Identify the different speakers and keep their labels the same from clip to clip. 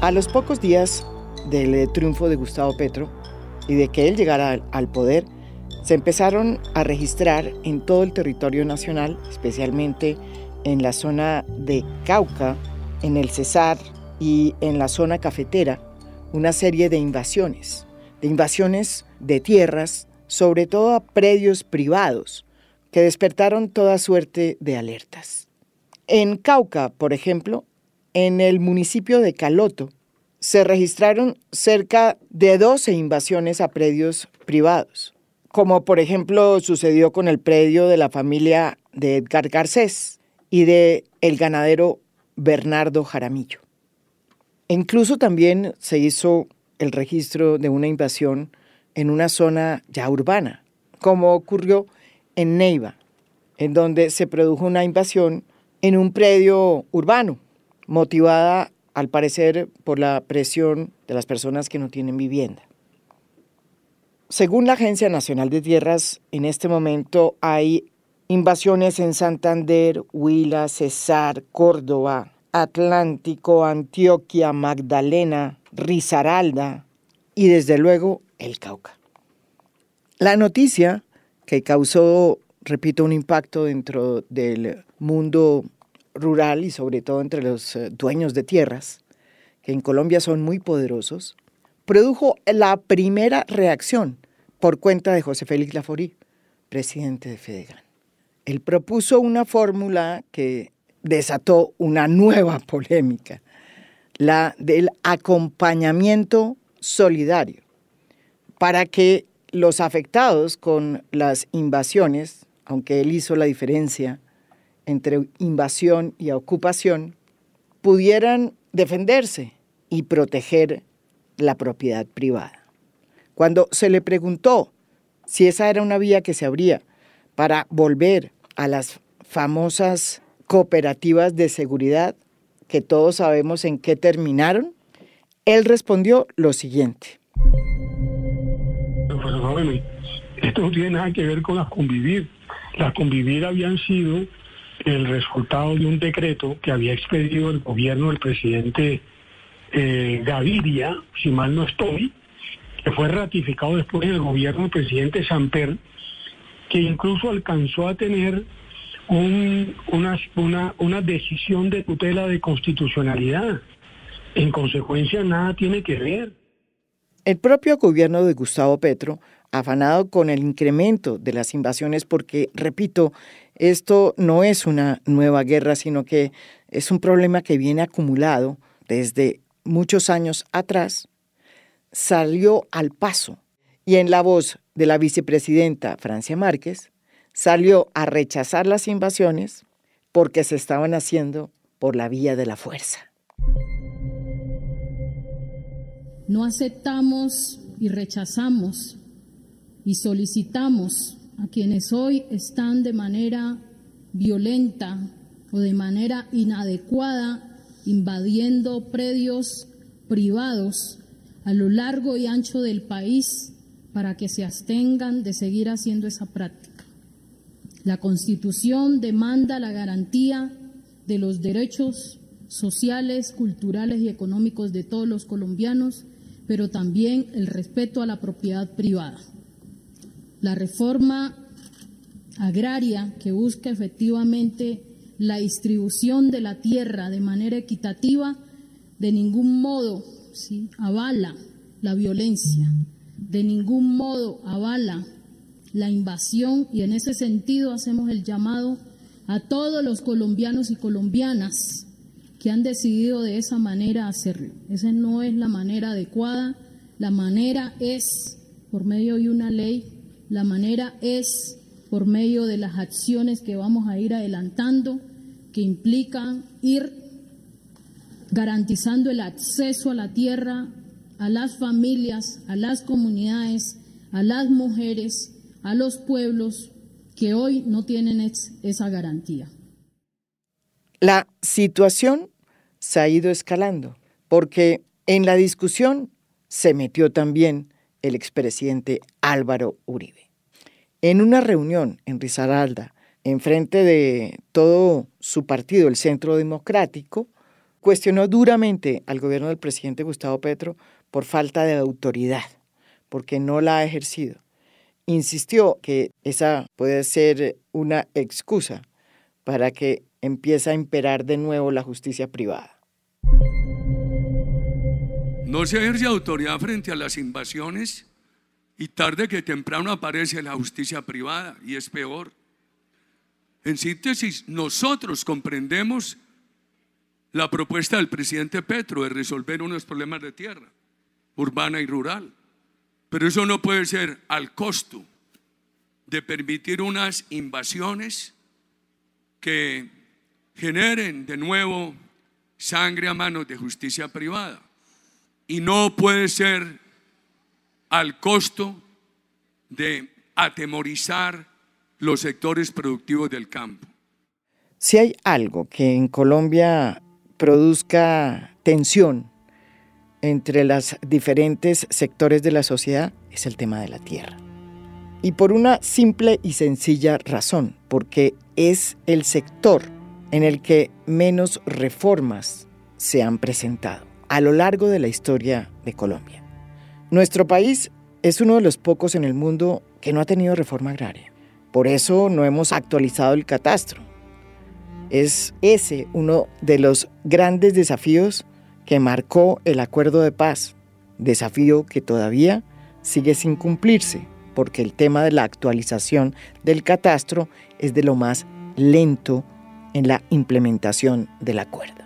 Speaker 1: A los pocos días del eh, triunfo de Gustavo Petro y de que él llegara al poder, se empezaron a registrar en todo el territorio nacional, especialmente en la zona de Cauca, en el Cesar y en la zona cafetera, una serie de invasiones, de invasiones de tierras, sobre todo a predios privados, que despertaron toda suerte de alertas. En Cauca, por ejemplo, en el municipio de Caloto, se registraron cerca de 12 invasiones a predios privados, como por ejemplo sucedió con el predio de la familia de Edgar Garcés y de el ganadero Bernardo Jaramillo. incluso también se hizo el registro de una invasión en una zona ya urbana, como ocurrió en Neiva, en donde se produjo una invasión en un predio urbano, motivada al parecer por la presión de las personas que no tienen vivienda. Según la Agencia Nacional de Tierras, en este momento hay invasiones en Santander, Huila, Cesar, Córdoba, Atlántico, Antioquia, Magdalena, Risaralda y desde luego el Cauca. La noticia que causó, repito, un impacto dentro del mundo rural y sobre todo entre los eh, dueños de tierras, que en Colombia son muy poderosos, produjo la primera reacción por cuenta de José Félix Laforí, presidente de Fedegan. Él propuso una fórmula que desató una nueva polémica, la del acompañamiento solidario, para que los afectados con las invasiones, aunque él hizo la diferencia entre invasión y ocupación, pudieran defenderse y proteger la propiedad privada. Cuando se le preguntó si esa era una vía que se abría para volver a las famosas cooperativas de seguridad, que todos sabemos en qué terminaron, él respondió lo siguiente.
Speaker 2: esto no tiene nada que ver con las convivir. Las convivir habían sido el resultado de un decreto que había expedido el gobierno del presidente eh, Gaviria, si mal no estoy, que fue ratificado después en el gobierno del presidente Samper, que incluso alcanzó a tener un, una, una decisión de tutela de constitucionalidad. En consecuencia, nada tiene que ver.
Speaker 1: El propio gobierno de Gustavo Petro, afanado con el incremento de las invasiones, porque, repito, esto no es una nueva guerra, sino que es un problema que viene acumulado desde muchos años atrás, salió al paso y en la voz de la vicepresidenta Francia Márquez, salió a rechazar las invasiones porque se estaban haciendo por la vía de la fuerza.
Speaker 3: No aceptamos y rechazamos y solicitamos a quienes hoy están de manera violenta o de manera inadecuada invadiendo predios privados a lo largo y ancho del país para que se abstengan de seguir haciendo esa práctica. La Constitución demanda la garantía de los derechos sociales, culturales y económicos de todos los colombianos, pero también el respeto a la propiedad privada. La reforma agraria que busca efectivamente la distribución de la tierra de manera equitativa de ningún modo avala la violencia, de ningún modo avala la invasión y en ese sentido hacemos el llamado a todos los colombianos y colombianas que han decidido de esa manera hacerlo. Esa no es la manera adecuada, la manera es por medio de una ley la manera es por medio de las acciones que vamos a ir adelantando, que implican ir garantizando el acceso a la tierra a las familias, a las comunidades, a las mujeres, a los pueblos que hoy no tienen esa garantía.
Speaker 1: La situación se ha ido escalando porque en la discusión se metió también el expresidente Álvaro Uribe. En una reunión en Risaralda, en frente de todo su partido, el Centro Democrático, cuestionó duramente al gobierno del presidente Gustavo Petro por falta de autoridad, porque no la ha ejercido. Insistió que esa puede ser una excusa para que empiece a imperar de nuevo la justicia privada.
Speaker 4: No se ejerce autoridad frente a las invasiones y tarde que temprano aparece la justicia privada y es peor. En síntesis, nosotros comprendemos la propuesta del presidente Petro de resolver unos problemas de tierra, urbana y rural. Pero eso no puede ser al costo de permitir unas invasiones que generen de nuevo sangre a manos de justicia privada. Y no puede ser al costo de atemorizar los sectores productivos del campo.
Speaker 1: Si hay algo que en Colombia produzca tensión entre los diferentes sectores de la sociedad es el tema de la tierra. Y por una simple y sencilla razón, porque es el sector en el que menos reformas se han presentado a lo largo de la historia de Colombia. Nuestro país es uno de los pocos en el mundo que no ha tenido reforma agraria. Por eso no hemos actualizado el catastro. Es ese uno de los grandes desafíos que marcó el acuerdo de paz, desafío que todavía sigue sin cumplirse, porque el tema de la actualización del catastro es de lo más lento en la implementación del acuerdo.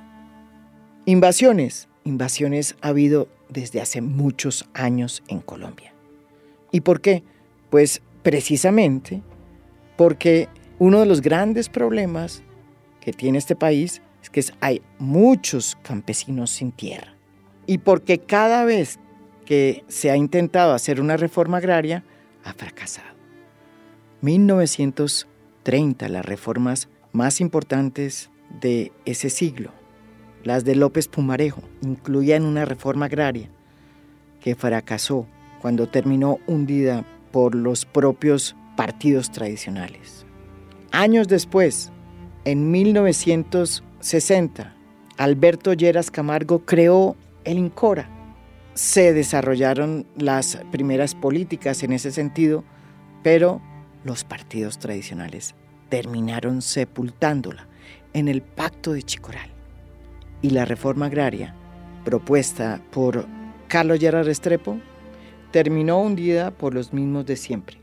Speaker 1: Invasiones. Invasiones ha habido desde hace muchos años en Colombia. ¿Y por qué? Pues precisamente porque uno de los grandes problemas que tiene este país es que hay muchos campesinos sin tierra. Y porque cada vez que se ha intentado hacer una reforma agraria, ha fracasado. 1930, las reformas más importantes de ese siglo, las de López Pumarejo, incluían una reforma agraria que fracasó cuando terminó hundida por los propios partidos tradicionales. Años después, en 1960, Alberto Lleras Camargo creó el INCORA. Se desarrollaron las primeras políticas en ese sentido, pero los partidos tradicionales terminaron sepultándola en el Pacto de Chicoral. Y la reforma agraria, propuesta por Carlos Lleras Restrepo, terminó hundida por los mismos de siempre,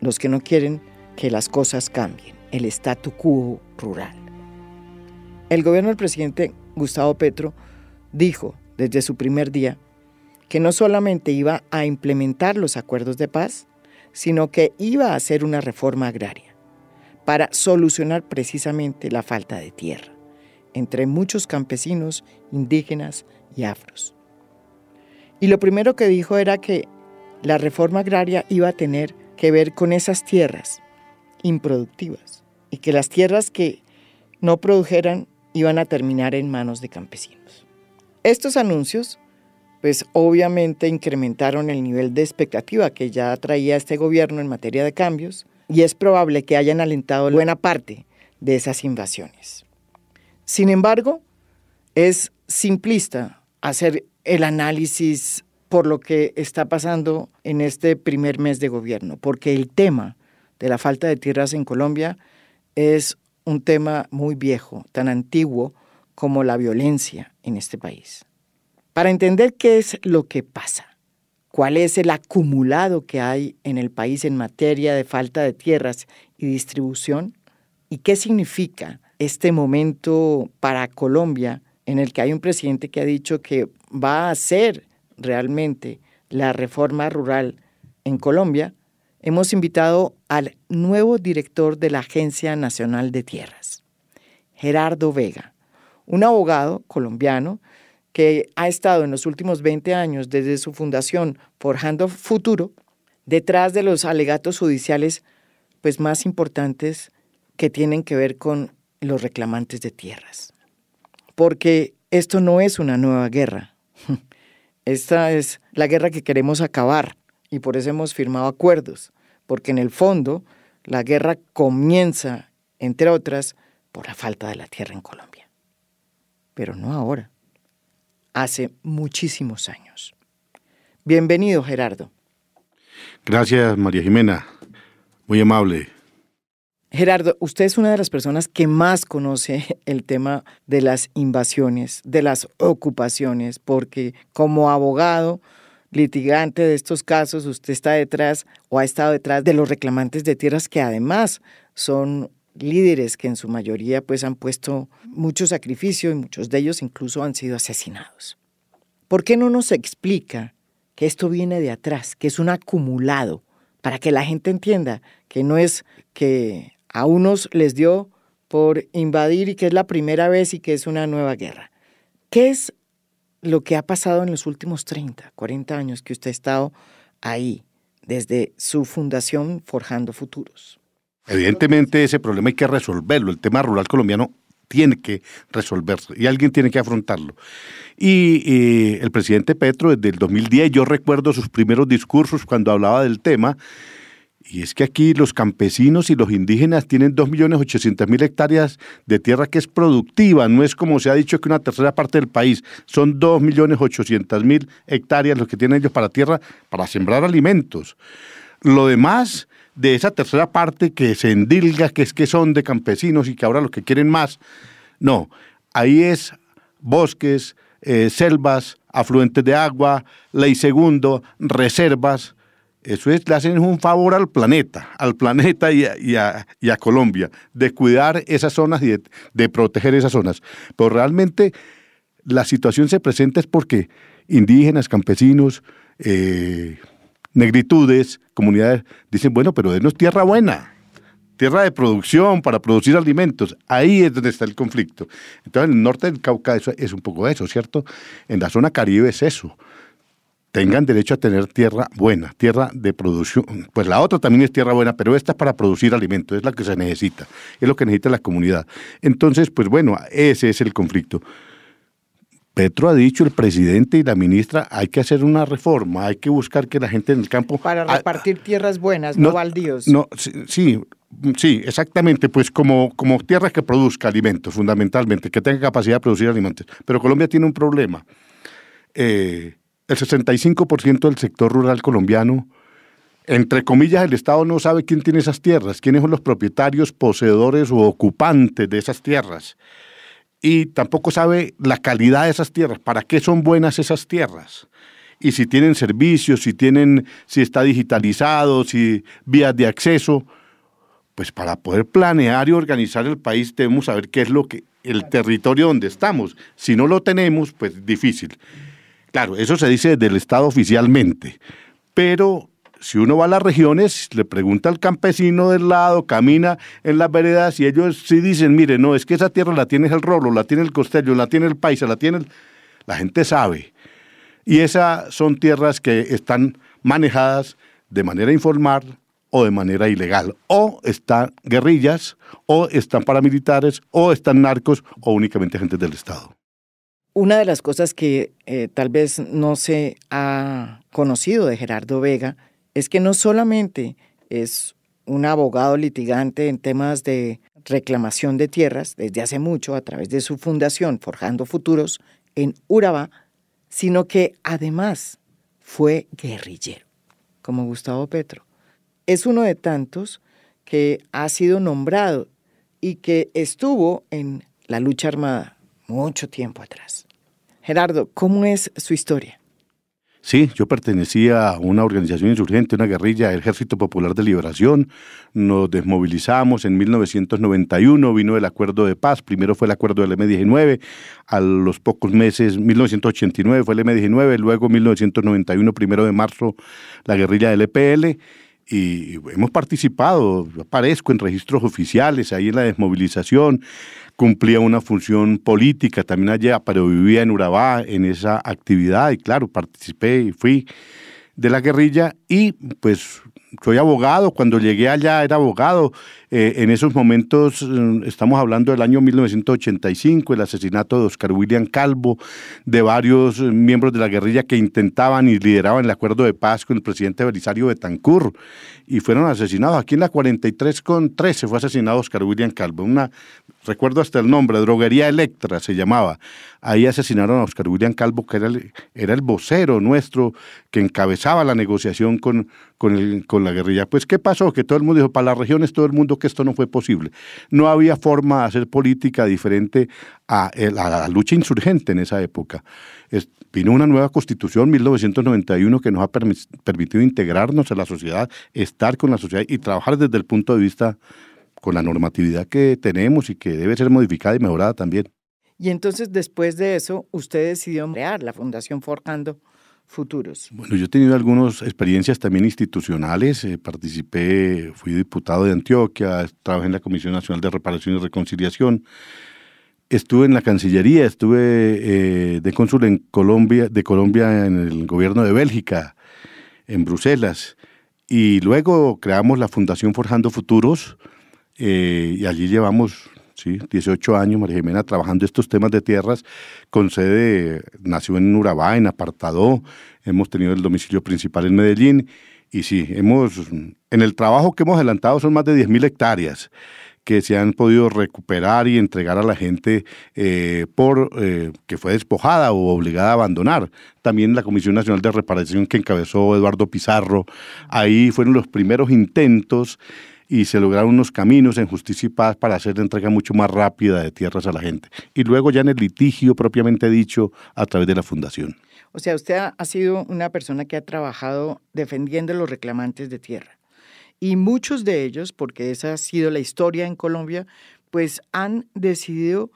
Speaker 1: los que no quieren que las cosas cambien el statu quo rural. El gobierno del presidente Gustavo Petro dijo desde su primer día que no solamente iba a implementar los acuerdos de paz, sino que iba a hacer una reforma agraria para solucionar precisamente la falta de tierra entre muchos campesinos, indígenas y afros. Y lo primero que dijo era que la reforma agraria iba a tener que ver con esas tierras improductivas y que las tierras que no produjeran iban a terminar en manos de campesinos. Estos anuncios, pues obviamente incrementaron el nivel de expectativa que ya traía este gobierno en materia de cambios y es probable que hayan alentado buena parte de esas invasiones. Sin embargo, es simplista hacer el análisis por lo que está pasando en este primer mes de gobierno, porque el tema de la falta de tierras en Colombia es un tema muy viejo, tan antiguo como la violencia en este país. Para entender qué es lo que pasa, cuál es el acumulado que hay en el país en materia de falta de tierras y distribución, y qué significa este momento para Colombia en el que hay un presidente que ha dicho que va a hacer realmente la reforma rural en Colombia, hemos invitado al nuevo director de la Agencia Nacional de Tierras, Gerardo Vega, un abogado colombiano que ha estado en los últimos 20 años desde su fundación Forjando Futuro detrás de los alegatos judiciales pues más importantes que tienen que ver con los reclamantes de tierras. Porque esto no es una nueva guerra. Esta es la guerra que queremos acabar y por eso hemos firmado acuerdos, porque en el fondo la guerra comienza, entre otras, por la falta de la tierra en Colombia. Pero no ahora. hace muchísimos años. Bienvenido, Gerardo.
Speaker 5: Gracias, María Jimena. Muy amable.
Speaker 1: Gerardo, usted es una de las personas que más conoce el tema de las invasiones, de las ocupaciones, porque como abogado, litigante de estos casos, usted está detrás o ha estado detrás de los reclamantes de tierras que además son líderes que en su mayoría pues han puesto mucho sacrificio y muchos de ellos incluso han sido asesinados. ¿Por qué no nos explica que esto viene de atrás, que es un acumulado, para que la gente entienda que no es que a unos les dio por invadir y que es la primera vez y que es una nueva guerra. ¿Qué es lo que ha pasado en los últimos 30, 40 años que usted ha estado ahí, desde su fundación Forjando Futuros?
Speaker 5: Evidentemente ese problema hay que resolverlo. El tema rural colombiano tiene que resolverse y alguien tiene que afrontarlo. Y eh, el presidente Petro desde el 2010, yo recuerdo sus primeros discursos cuando hablaba del tema, y es que aquí los campesinos y los indígenas tienen 2.800.000 hectáreas de tierra que es productiva, no es como se ha dicho que una tercera parte del país, son 2.800.000 hectáreas los que tienen ellos para tierra para sembrar alimentos. Lo demás de esa tercera parte que se endilga, que es que son de campesinos y que ahora lo que quieren más, no, ahí es bosques, eh, selvas, afluentes de agua, ley segundo, reservas, eso es, le hacen un favor al planeta, al planeta y a, Colombia, de cuidar esas zonas y de, proteger esas zonas. Pero realmente la situación se presenta es porque indígenas, campesinos, eh, negritudes, comunidades, dicen, bueno, pero denos tierra buena, tierra de producción para producir alimentos. Ahí es donde está el conflicto. Entonces, en el norte del Cauca eso es un poco eso, ¿cierto? En la zona caribe es eso tengan derecho a tener tierra buena, tierra de producción. Pues la otra también es tierra buena, pero esta es para producir alimentos, es la que se necesita, es lo que necesita la comunidad. Entonces, pues bueno, ese es el conflicto. Petro ha dicho, el presidente y la ministra, hay que hacer una reforma, hay que buscar que la gente en el campo...
Speaker 1: Para repartir tierras buenas, no, baldíos.
Speaker 5: No, sí, sí, exactamente, pues como, como tierra que produzca alimentos, fundamentalmente, que tenga capacidad de producir alimentos. Pero Colombia tiene un problema. Eh, el 65% del sector rural colombiano, entre comillas, el Estado no sabe quién tiene esas tierras, quiénes son los propietarios, poseedores o ocupantes de esas tierras. Y tampoco sabe la calidad de esas tierras, para qué son buenas esas tierras. Y si tienen servicios, si tienen, si está digitalizado, si vías de acceso, pues para poder planear y organizar el país debemos saber qué es lo que el territorio donde estamos. Si no lo tenemos, pues difícil. Claro, eso se dice del Estado oficialmente, pero si uno va a las regiones, le pregunta al campesino del lado, camina en las veredas y ellos sí dicen, mire, no, es que esa tierra la tiene el Rolo, la tiene el Costello, la tiene el Paisa, la tiene el... La gente sabe. Y esas son tierras que están manejadas de manera informal o de manera ilegal. O están guerrillas, o están paramilitares, o están narcos, o únicamente agentes del Estado.
Speaker 1: Una de las cosas que eh, tal vez no se ha conocido de Gerardo Vega es que no solamente es un abogado litigante en temas de reclamación de tierras desde hace mucho a través de su fundación Forjando Futuros en Urabá, sino que además fue guerrillero, como Gustavo Petro. Es uno de tantos que ha sido nombrado y que estuvo en la lucha armada mucho tiempo atrás. Gerardo, ¿cómo es su historia?
Speaker 5: Sí, yo pertenecía a una organización insurgente, una guerrilla, el Ejército Popular de Liberación. Nos desmovilizamos en 1991, vino el acuerdo de paz. Primero fue el acuerdo del M19, a los pocos meses, 1989 fue el M19, luego 1991, primero de marzo, la guerrilla del EPL y hemos participado, aparezco en registros oficiales, ahí en la desmovilización, cumplía una función política también allá, pero vivía en Urabá en esa actividad y claro, participé y fui de la guerrilla y pues soy abogado, cuando llegué allá era abogado. Eh, en esos momentos, mm, estamos hablando del año 1985, el asesinato de Oscar William Calvo, de varios eh, miembros de la guerrilla que intentaban y lideraban el acuerdo de paz con el presidente Belisario Betancur y fueron asesinados. Aquí en la 43 con 13 fue asesinado Oscar William Calvo, una, recuerdo hasta el nombre, Droguería Electra se llamaba. Ahí asesinaron a Oscar William Calvo, que era el, vocero nuestro que encabezaba la negociación con, con la guerrilla. Pues, ¿qué pasó? Que todo el mundo dijo, para las regiones todo el mundo que esto no fue posible. No había forma de hacer política diferente a, la lucha insurgente en esa época. vino una nueva constitución, 1991, que nos ha permitido integrarnos a la sociedad, estar con la sociedad y trabajar desde el punto de vista con la normatividad que tenemos y que debe ser modificada y mejorada también.
Speaker 1: Y entonces después de eso, usted decidió crear la Fundación Forjando Futuros.
Speaker 5: Bueno, yo he tenido algunas experiencias también institucionales. Eh, participé, fui diputado de Antioquia, trabajé en la Comisión Nacional de Reparación y Reconciliación. Estuve en la Cancillería, estuve eh, de cónsul en Colombia, de Colombia en el gobierno de Bélgica, en Bruselas. Y luego creamos la Fundación Forjando Futuros eh, y allí llevamos ¿sí? 18 años, María Jimena, trabajando estos temas de tierras, con sede, nació en Urabá, en Apartado, hemos tenido el domicilio principal en Medellín, y sí, hemos, en el trabajo que hemos adelantado son más de 10.000 hectáreas que se han podido recuperar y entregar a la gente eh, por eh, que fue despojada o obligada a abandonar. También la Comisión Nacional de Reparación que encabezó Eduardo Pizarro, ahí fueron los primeros intentos y se lograron unos caminos en justicia y paz para hacer la entrega mucho más rápida de tierras a la gente. Y luego ya en el litigio propiamente dicho a través de la fundación.
Speaker 1: O sea, usted ha sido una persona que ha trabajado defendiendo a los reclamantes de tierra. Y muchos de ellos, porque esa ha sido la historia en Colombia, pues han decidido,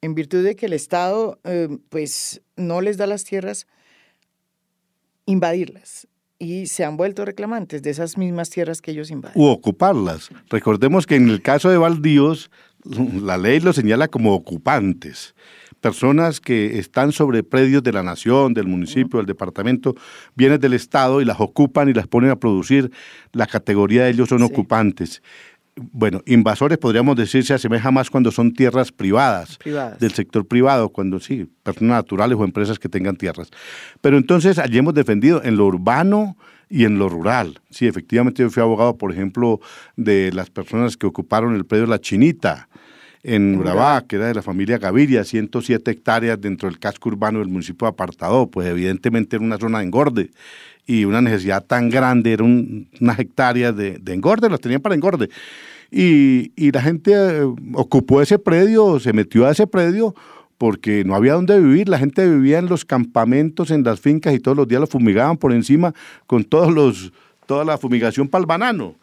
Speaker 1: en virtud de que el Estado eh, pues no les da las tierras, invadirlas y se han vuelto reclamantes de esas mismas tierras que ellos invaden.
Speaker 5: U ocuparlas. Recordemos que en el caso de baldíos, la ley lo señala como ocupantes. Personas que están sobre predios de la nación, del municipio, del departamento, bienes del Estado y las ocupan y las ponen a producir. La categoría de ellos son ocupantes bueno, invasores podríamos decir se asemeja más cuando son tierras privadas, del sector privado, cuando sí, personas naturales o empresas que tengan tierras. Pero entonces allí hemos defendido en lo urbano y en lo rural. Sí, efectivamente yo fui abogado, por ejemplo, de las personas que ocuparon el predio La Chinita en Urabá, que era de la familia Gaviria, 107 hectáreas dentro del casco urbano del municipio de Apartado, pues evidentemente era una zona de engorde y una necesidad tan grande, eran unas hectáreas de, de engorde, las tenían para engorde. Y, y la gente eh, ocupó ese predio, se metió a ese predio porque no había dónde vivir, la gente vivía en los campamentos, en las fincas y todos los días lo fumigaban por encima con todos los, toda la fumigación para el banano.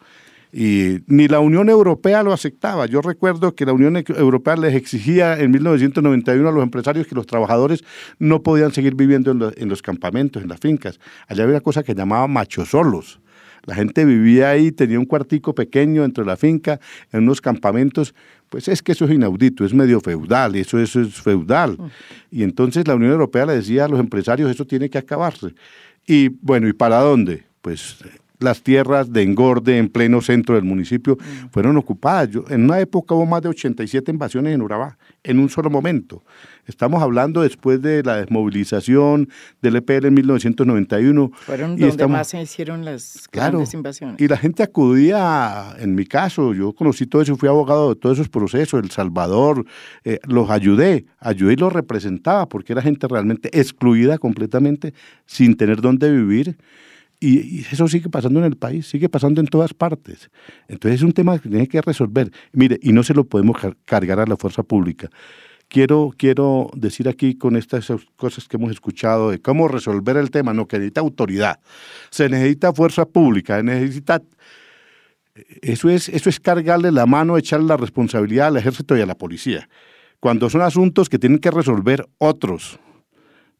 Speaker 5: Y ni la Unión Europea lo aceptaba. Yo recuerdo que la Unión Europea les exigía en 1991 a los empresarios que los trabajadores no podían seguir viviendo en, en los campamentos, en las fincas. Allá había una cosa que llamaba machosolos. La gente vivía ahí, tenía un cuartico pequeño entre la finca, en unos campamentos. Pues es que eso es inaudito, es medio feudal, eso, eso es feudal. Mm. Y entonces la Unión Europea le decía a los empresarios, eso tiene que acabarse. Y bueno, ¿y para dónde? Pues las tierras de engorde en pleno centro del municipio mm. fueron ocupadas. en una época hubo más de 87 invasiones en Urabá, en un solo momento. Estamos hablando después de la desmovilización del EPL en 1991.
Speaker 1: Fueron donde más se hicieron las grandes invasiones.
Speaker 5: Y la gente acudía, en mi caso, yo conocí todo eso, fui abogado de todos esos procesos, El Salvador, eh, los ayudé, ayudé y los representaba, porque era gente realmente excluida completamente, sin tener dónde vivir. Y, eso sigue pasando en el país, sigue pasando en todas partes. Entonces es un tema que tiene que resolver. Mire, y no se lo podemos cargar a la fuerza pública. Quiero, quiero decir aquí con estas cosas que hemos escuchado de cómo resolver el tema, no, que necesita autoridad, se necesita fuerza pública, necesita... Eso es, eso es cargarle la mano, echarle la responsabilidad al ejército y a la policía. Cuando son asuntos que tienen que resolver otros,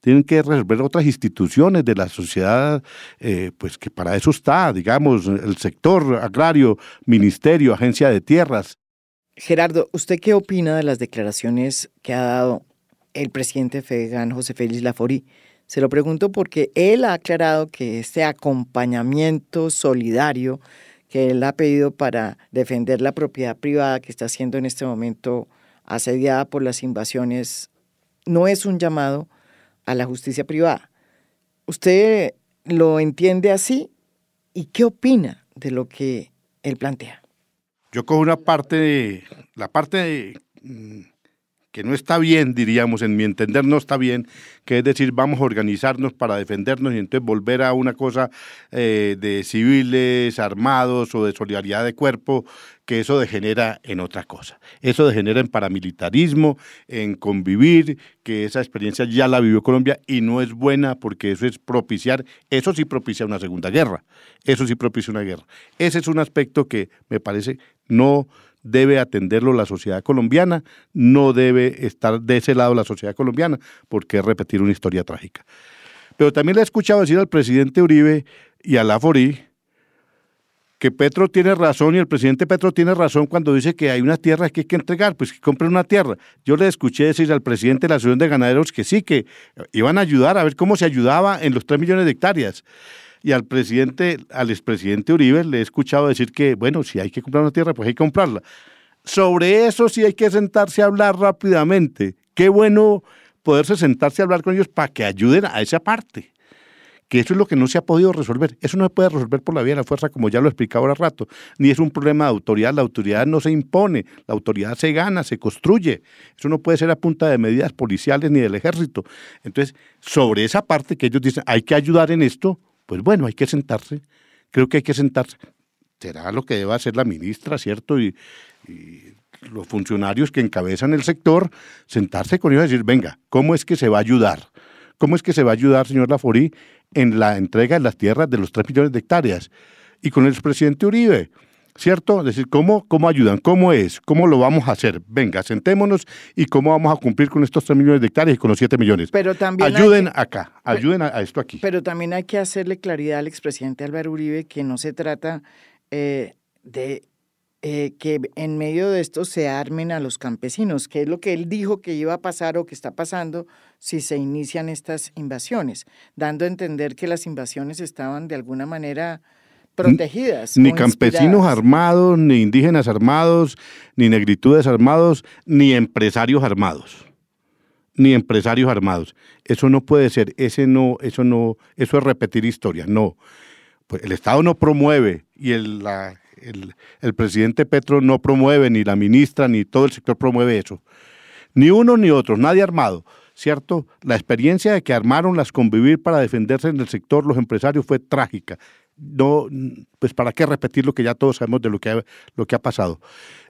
Speaker 5: tienen que resolver otras instituciones de la sociedad, eh, pues que para eso está, digamos, el sector agrario, ministerio, agencia de tierras.
Speaker 1: Gerardo, ¿usted qué opina de las declaraciones que ha dado el presidente Fedegan, José Félix Lafori, Se lo pregunto porque él ha aclarado que este acompañamiento solidario que él ha pedido para defender la propiedad privada que está siendo en este momento asediada por las invasiones no es un llamado a la justicia privada. ¿Usted lo entiende así? ¿Y qué opina de lo que él plantea?
Speaker 5: Yo cojo una parte, la parte mm, que no está bien, diríamos, en mi entender no está bien, que es decir, vamos a organizarnos para defendernos y entonces volver a una cosa eh, de civiles armados o de solidaridad de cuerpo, que eso degenera en otra cosa. Eso degenera en paramilitarismo, en convivir, que esa experiencia ya la vivió Colombia y no es buena porque eso es propiciar, eso sí propicia una segunda guerra, eso sí propicia una guerra. Ese es un aspecto que me parece no debe atenderlo la sociedad colombiana, no debe estar de ese lado la sociedad colombiana, porque es repetir una historia trágica. Pero también le he escuchado decir al presidente Uribe y a la que Petro tiene razón y el presidente Petro tiene razón cuando dice que hay unas tierras que hay que entregar, pues que compren una tierra. Yo le escuché decir al presidente de la Asociación de Ganaderos que sí, que iban a ayudar a ver cómo se ayudaba en los 3 millones de hectáreas y al presidente, al expresidente Uribe, le he escuchado decir que, bueno, si hay que comprar una tierra, pues hay que comprarla. Sobre eso sí hay que sentarse a hablar rápidamente. Qué bueno poderse sentarse a hablar con ellos para que ayuden a esa parte. Que eso es lo que no se ha podido resolver. Eso no se puede resolver por la vía de la fuerza, como ya lo explicaba ahora rato. Ni es un problema de autoridad. La autoridad no se impone. La autoridad se gana, se construye. Eso no puede ser a punta de medidas policiales ni del ejército. Entonces, sobre esa parte que ellos dicen, hay que ayudar en esto, pues bueno, hay que sentarse, creo que hay que sentarse. Será lo que deba hacer la ministra, ¿cierto? Y, los funcionarios que encabezan el sector, sentarse con ellos y decir, venga, ¿cómo es que se va a ayudar? ¿Cómo es que se va a ayudar, señor Laforí, en la entrega de las tierras de los 3 millones de hectáreas? Y con el expresidente Uribe, ¿cierto? Es decir, ¿cómo, ¿cómo ayudan? ¿Cómo es? ¿Cómo lo vamos a hacer? Venga, sentémonos y cómo vamos a cumplir con estos 3 millones de hectáreas y con los 7 millones.
Speaker 1: Pero también
Speaker 5: Ayuden acá, ayuden a, esto aquí.
Speaker 1: Pero también hay que hacerle claridad al expresidente Álvaro Uribe que no se trata eh, de eh, que en medio de esto se armen a los campesinos, que es lo que él dijo que iba a pasar o que está pasando si se inician estas invasiones, dando a entender que las invasiones estaban de alguna manera protegidas.
Speaker 5: Ni campesinos armados, ni indígenas armados, ni negritudes armados, ni empresarios armados. Ni empresarios armados. Eso no puede ser, ese no, eso no, eso es repetir historia, no. Pues el Estado no promueve y el, el, el presidente Petro no promueve, ni la ministra, ni todo el sector promueve eso. Ni uno ni otro, nadie armado. ¿cierto? La experiencia de que armaron las convivir para defenderse en el sector los empresarios fue trágica no, pues para qué repetir lo que ya todos sabemos de lo que ha, lo que ha pasado.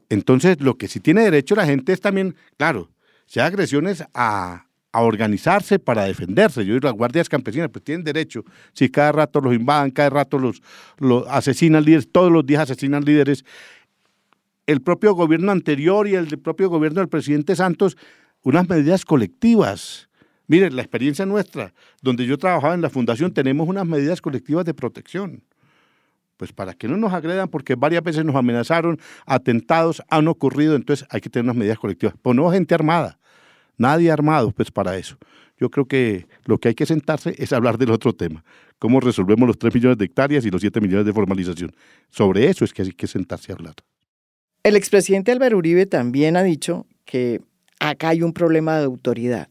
Speaker 5: Entonces, lo que sí tiene derecho la gente es también, claro, hay agresiones a, organizarse para defenderse. Yo digo, las guardias campesinas, pues tienen derecho. Si cada rato los invadan, cada rato los, los asesinan líderes, todos los días asesinan líderes. El propio gobierno anterior y el propio gobierno del presidente Santos, unas medidas colectivas Miren, la experiencia nuestra, donde yo trabajaba en la fundación, tenemos unas medidas colectivas de protección. Pues para que no nos agredan, porque varias veces nos amenazaron, atentados han ocurrido, entonces hay que tener unas medidas colectivas. No gente armada, nadie armado, pues para eso. Yo creo que lo que hay que sentarse es hablar del otro tema. ¿Cómo resolvemos los 3 millones de hectáreas y los 7 millones de formalización? Sobre eso es que hay que sentarse a hablar.
Speaker 1: El expresidente Álvaro Uribe también ha dicho que acá hay un problema de autoridad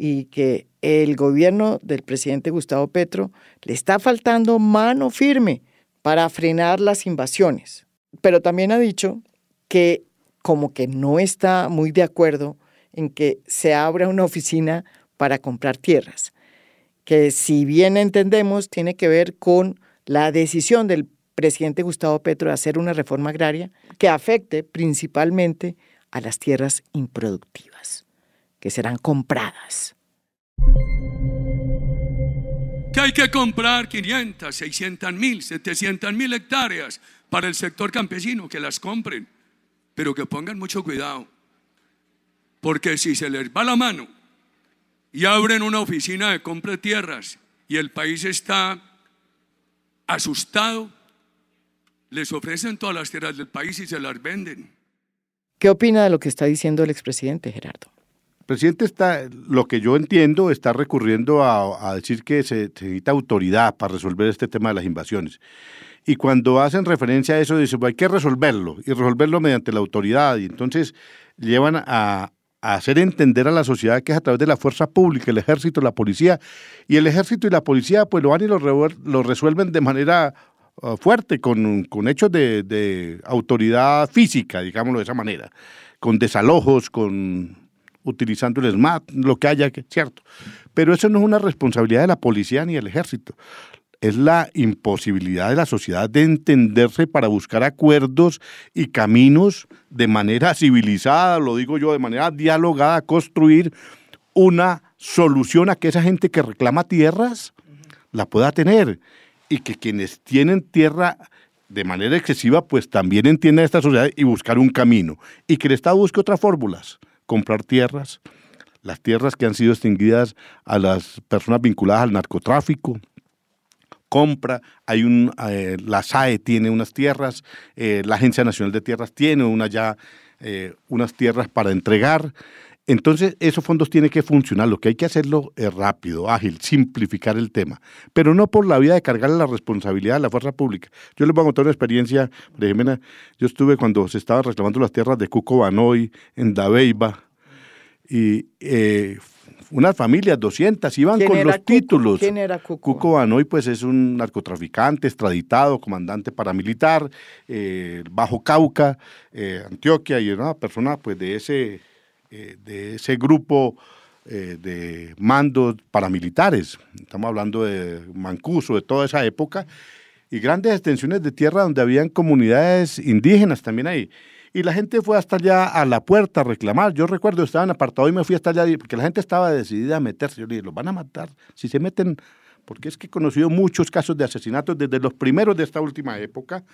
Speaker 1: y que el gobierno del presidente Gustavo Petro le está faltando mano firme para frenar las invasiones. Pero también ha dicho que como que no está muy de acuerdo en que se abra una oficina para comprar tierras, que si bien entendemos tiene que ver con la decisión del presidente Gustavo Petro de hacer una reforma agraria que afecte principalmente a las tierras improductivas que serán compradas.
Speaker 4: Que hay que comprar 500, 600 mil, 700 mil hectáreas para el sector campesino, que las compren, pero que pongan mucho cuidado. Porque si se les va la mano y abren una oficina de compra de tierras y el país está asustado, les ofrecen todas las tierras del país y se las venden.
Speaker 1: ¿Qué opina de lo que está diciendo el expresidente Gerardo?
Speaker 5: Presidente está, lo que yo entiendo, está recurriendo a, decir que se, necesita autoridad para resolver este tema de las invasiones. Y cuando hacen referencia a eso, dicen, hay que resolverlo, y resolverlo mediante la autoridad. Y entonces llevan a, hacer entender a la sociedad que es a través de la fuerza pública, el ejército, la policía, y el ejército y la policía pues lo van y lo, lo resuelven de manera uh, fuerte, con, con hechos de, de, autoridad física, digámoslo de esa manera, con desalojos, con utilizando el SMAT, lo que haya, cierto. Pero eso no es una responsabilidad de la policía ni del ejército es la imposibilidad de la sociedad de entenderse para buscar acuerdos y caminos de manera civilizada, lo digo yo, de manera dialogada, construir una solución a que esa gente que reclama tierras la pueda tener y que quienes tienen tierra de manera excesiva, pues también entiendan esta sociedad y buscar un camino. Y que el Estado busque otras fórmulas, comprar tierras, las tierras que han sido extinguidas a las personas vinculadas al narcotráfico, compra, hay un, eh, la SAE tiene unas tierras, eh, la Agencia Nacional de Tierras tiene una ya, eh, unas tierras para entregar. Entonces, esos fondos tienen que funcionar. Lo que hay que hacerlo es rápido, ágil, simplificar el tema, pero no por la vía de cargarle la responsabilidad a la fuerza pública. Yo les voy a contar una experiencia, de Jimena. Yo estuve cuando se estaban reclamando las tierras de Cuco Banoy, en Dabeiba, y unas familias, 200, iban con los títulos.
Speaker 1: ¿Quién era Cuco?
Speaker 5: Cuco Banoy, pues es un narcotraficante, extraditado, comandante paramilitar, eh, Bajo Cauca, eh, Antioquia, y era una persona pues de ese, eh, de ese grupo de mandos paramilitares. Estamos hablando de Mancuso, de toda esa época, y grandes extensiones de tierra donde habían comunidades indígenas también ahí y la gente fue hasta allá a la puerta a reclamar. Yo recuerdo, estaba en apartado y me fui hasta allá porque la gente estaba decidida a meterse. Yo le dije, los van a matar si se meten, porque es que he conocido muchos casos de asesinatos desde los primeros de esta última época.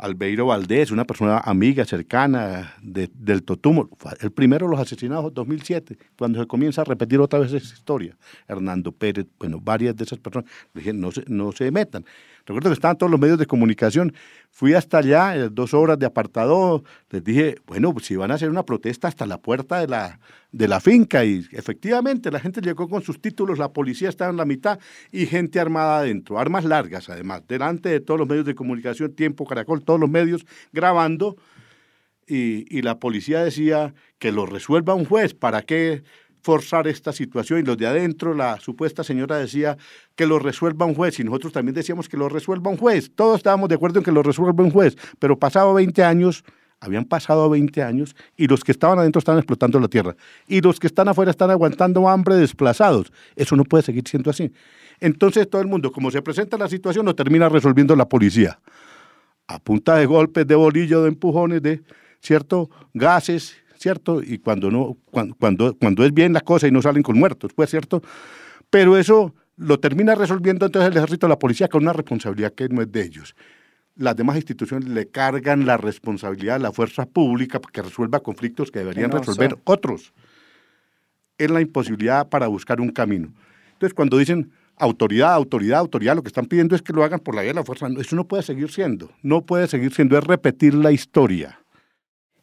Speaker 5: Albeiro Valdés, una persona amiga, cercana del Totumo, el primero de los asesinados en 2007, cuando se comienza a repetir otra vez esa historia. Hernando Pérez, bueno, varias de esas personas, dije, no se, no se metan. Recuerdo que estaban todos los medios de comunicación. Fui hasta allá, eh, dos horas de apartado. Les dije, bueno, pues si van a hacer una protesta hasta la puerta de la, de la finca. Y efectivamente, la gente llegó con sus títulos, la policía estaba en la mitad y gente armada adentro. Armas largas, además, delante de todos los medios de comunicación, Tiempo, Caracol, todos los medios grabando. Y, y la policía decía que lo resuelva un juez. ¿Para qué? Forzar esta situación y los de adentro, la supuesta señora decía que lo resuelva un juez y nosotros también decíamos que lo resuelva un juez. Todos estábamos de acuerdo en que lo resuelva un juez, pero pasado 20 años, habían pasado 20 años y los que estaban adentro estaban explotando la tierra y los que están afuera están aguantando hambre desplazados. Eso no puede seguir siendo así. Entonces todo el mundo, como se presenta la situación, lo termina resolviendo la policía. A punta de golpes, de bolillo, de empujones, de, ¿cierto? Gases ¿cierto? Y cuando, no, cuando, cuando, es bien la cosa y no salen con muertos, pues, ¿cierto? Pero eso lo termina resolviendo entonces el ejército la policía con una responsabilidad que no es de ellos. Las demás instituciones le cargan la responsabilidad a la fuerza pública para que resuelva conflictos que deberían resolver otros. Es la imposibilidad para buscar un camino. Entonces, cuando dicen autoridad, autoridad, autoridad, lo que están pidiendo es que lo hagan por la vía de la fuerza. Eso no puede seguir siendo. No puede seguir siendo. Es repetir la historia.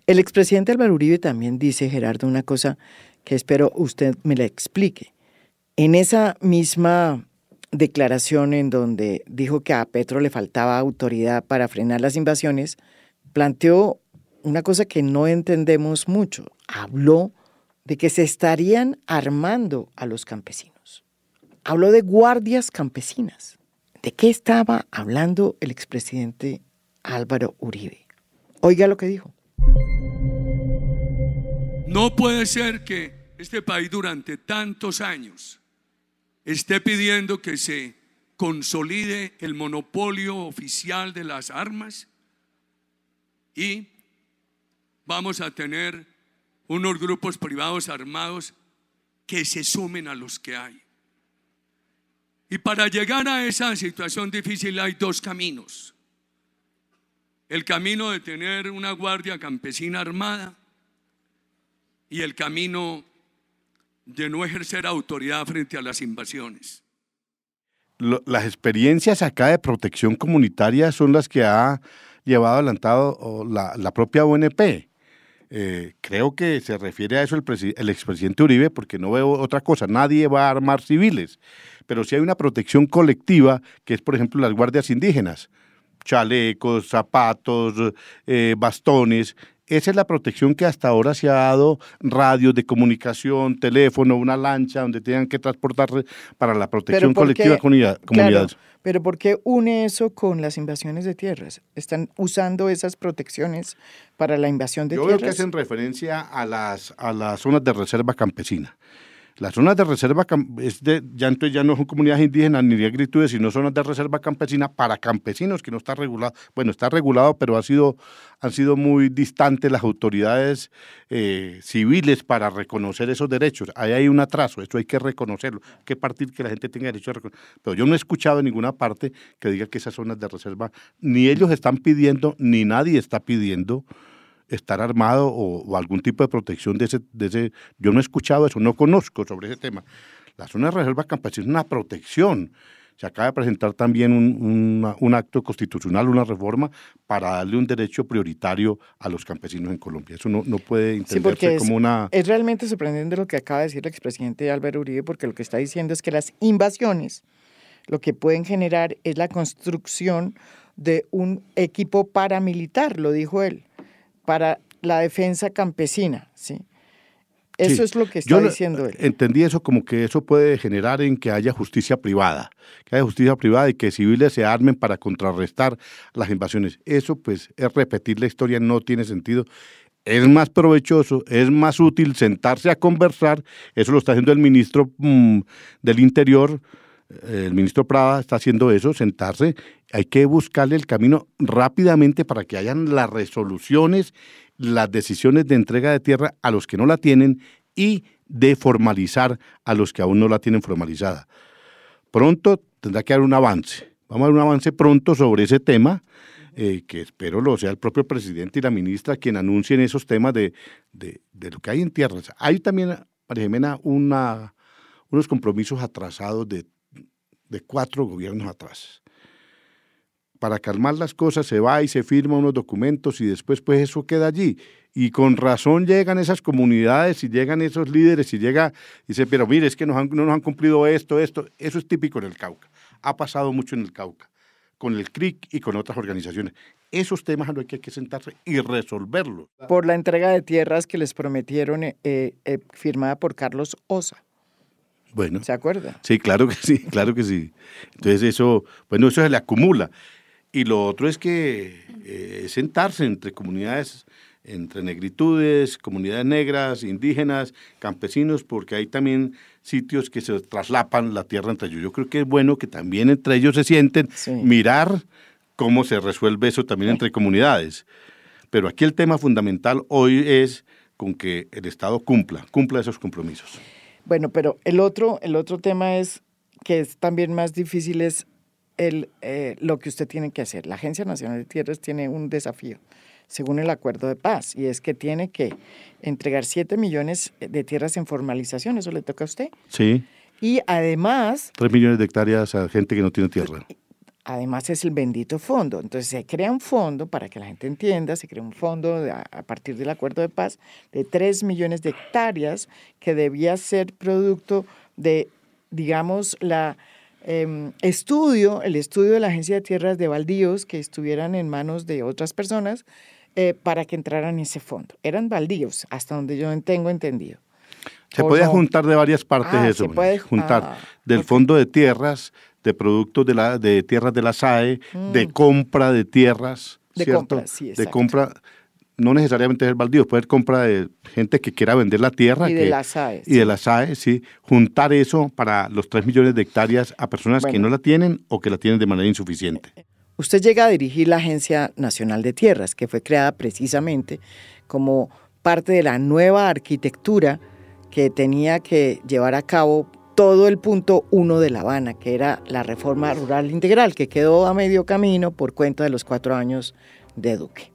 Speaker 1: El expresidente Álvaro Uribe también dice, Gerardo, una cosa que espero usted me la explique. En esa misma declaración en donde dijo que a Petro le faltaba autoridad para frenar las invasiones, planteó una cosa que no entendemos mucho. Habló de que se estarían armando a los campesinos. Habló de guardias campesinas. ¿De qué estaba hablando el expresidente Álvaro Uribe? Oiga lo que dijo.
Speaker 4: No puede ser que este país durante tantos años esté pidiendo que se consolide el monopolio oficial de las armas y vamos a tener unos grupos privados armados que se sumen a los que hay. Y para llegar a esa situación difícil hay dos caminos. El camino de tener una guardia campesina armada y el camino de no ejercer autoridad frente a las invasiones.
Speaker 5: las experiencias acá de protección comunitaria son las que ha llevado adelantado la, la propia ONP. Eh, creo que se refiere a eso el, el expresidente Uribe, porque no veo otra cosa. Nadie va a armar civiles, pero sí hay una protección colectiva, que es, por ejemplo, las guardias indígenas. Chalecos, zapatos, eh, bastones, esa es la protección que hasta ahora se ha dado, radios de comunicación, teléfono, una lancha donde tengan que transportarse para la protección colectiva de comunidades.
Speaker 1: pero ¿por qué une eso con las invasiones de tierras? ¿Están usando esas protecciones para la invasión de tierras?
Speaker 5: Yo veo que hacen referencia a las, a las zonas de reserva campesina. Las zonas de reserva es de, ya entonces ya no son comunidades indígenas ni de agritudes, sino zonas de reserva campesina para campesinos, que no está regulado. Bueno, está regulado, pero ha sido, han sido muy distantes las autoridades eh, civiles para reconocer esos derechos. Ahí hay un atraso, eso hay que reconocerlo, hay que partir que la gente tenga derecho a reconocer. Pero yo no he escuchado ninguna parte que diga que esas zonas de reserva, ni ellos están pidiendo, ni nadie está pidiendo estar armado o, algún tipo de protección de ese, de ese... Yo no he escuchado eso, no conozco sobre ese tema. La zona de reserva campesina es una protección. Se acaba de presentar también un, un, acto constitucional, una reforma, para darle un derecho prioritario a los campesinos en Colombia. Eso no, no puede entenderse como una...
Speaker 1: Es realmente sorprendente lo que acaba de decir el expresidente Álvaro Uribe, porque lo que está diciendo es que las invasiones lo que pueden generar es la construcción de un equipo paramilitar, lo dijo él para la defensa campesina, ¿sí? Eso es lo que está diciendo él.
Speaker 5: Entendí eso como que eso puede generar en que haya justicia privada, que haya justicia privada y que civiles se armen para contrarrestar las invasiones. Eso pues es repetir la historia, no tiene sentido. Es más provechoso, es más útil sentarse a conversar. Eso lo está haciendo el ministro mm, del Interior, el ministro Prada está haciendo eso, sentarse, hay que buscarle el camino rápidamente para que hayan las resoluciones, las decisiones de entrega de tierra a los que no la tienen y de formalizar a los que aún no la tienen formalizada. Pronto tendrá que haber un avance. Vamos a ver un avance pronto sobre ese tema, eh, que espero lo sea el propio presidente y la ministra quien anuncien esos temas de, de, lo que hay en tierras. Hay también, María Jimena, una, unos compromisos atrasados de de cuatro gobiernos atrás. Para calmar las cosas se va y se firma unos documentos y después pues eso queda allí. Y con razón llegan esas comunidades y llegan esos líderes y llega y dice, pero mire, es que no nos han cumplido esto, esto. Eso es típico en el Cauca. Ha pasado mucho en el Cauca, con el CRIC y con otras organizaciones. Esos temas no hay que sentarse y resolverlos.
Speaker 1: Por la entrega de tierras que les prometieron, eh, eh, firmada por Carlos Osa.
Speaker 5: Bueno.
Speaker 1: ¿Se acuerda?
Speaker 5: Sí, claro que sí, claro que sí. Entonces eso, bueno, eso se le acumula. Y lo otro es que eh, sentarse entre comunidades, entre negritudes, comunidades negras, indígenas, campesinos, porque hay también sitios que se traslapan la tierra entre ellos. Yo creo que es bueno que también entre ellos se sienten, mirar cómo se resuelve eso también entre comunidades. Pero aquí el tema fundamental hoy es con que el Estado cumpla, cumpla esos compromisos.
Speaker 1: Bueno, pero el otro, el otro tema es que es también más difícil es el, eh, lo que usted tiene que hacer. La Agencia Nacional de Tierras tiene un desafío, según el acuerdo de paz, y es que tiene que entregar 7 millones de tierras en formalización, eso le toca a usted.
Speaker 5: Sí.
Speaker 1: Y además...
Speaker 5: 3 millones de hectáreas a gente que no tiene tierra
Speaker 1: además es el bendito fondo. Entonces se crea un fondo, para que la gente entienda, se crea un fondo a, partir del acuerdo de paz de 3 millones de hectáreas que debía ser producto de, digamos, la em, estudio, el estudio de la Agencia de Tierras de Baldíos que estuvieran en manos de otras personas eh, para que entraran en ese fondo. Eran baldíos, hasta donde yo tengo entendido.
Speaker 5: Se puede juntar de varias partes ah, eso. Se puede juntar ah, del fondo de tierras, de productos de, la, de tierras de la SAE, de mm. compra de tierras.
Speaker 1: De compra, sí,
Speaker 5: De compra, no necesariamente es el baldío, puede ser compra de gente que quiera vender la tierra.
Speaker 1: Y de la SAE.
Speaker 5: Y de la SAE, sí. Juntar eso para los 3 millones de hectáreas a personas que no la tienen o que la tienen de manera insuficiente.
Speaker 1: Usted llega a dirigir la Agencia Nacional de Tierras, que fue creada precisamente como parte de la nueva arquitectura que tenía que llevar a cabo todo el punto uno de La Habana, que era la reforma rural integral, que quedó a medio camino por cuenta de los cuatro años de Duque.